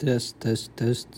Test, test, test.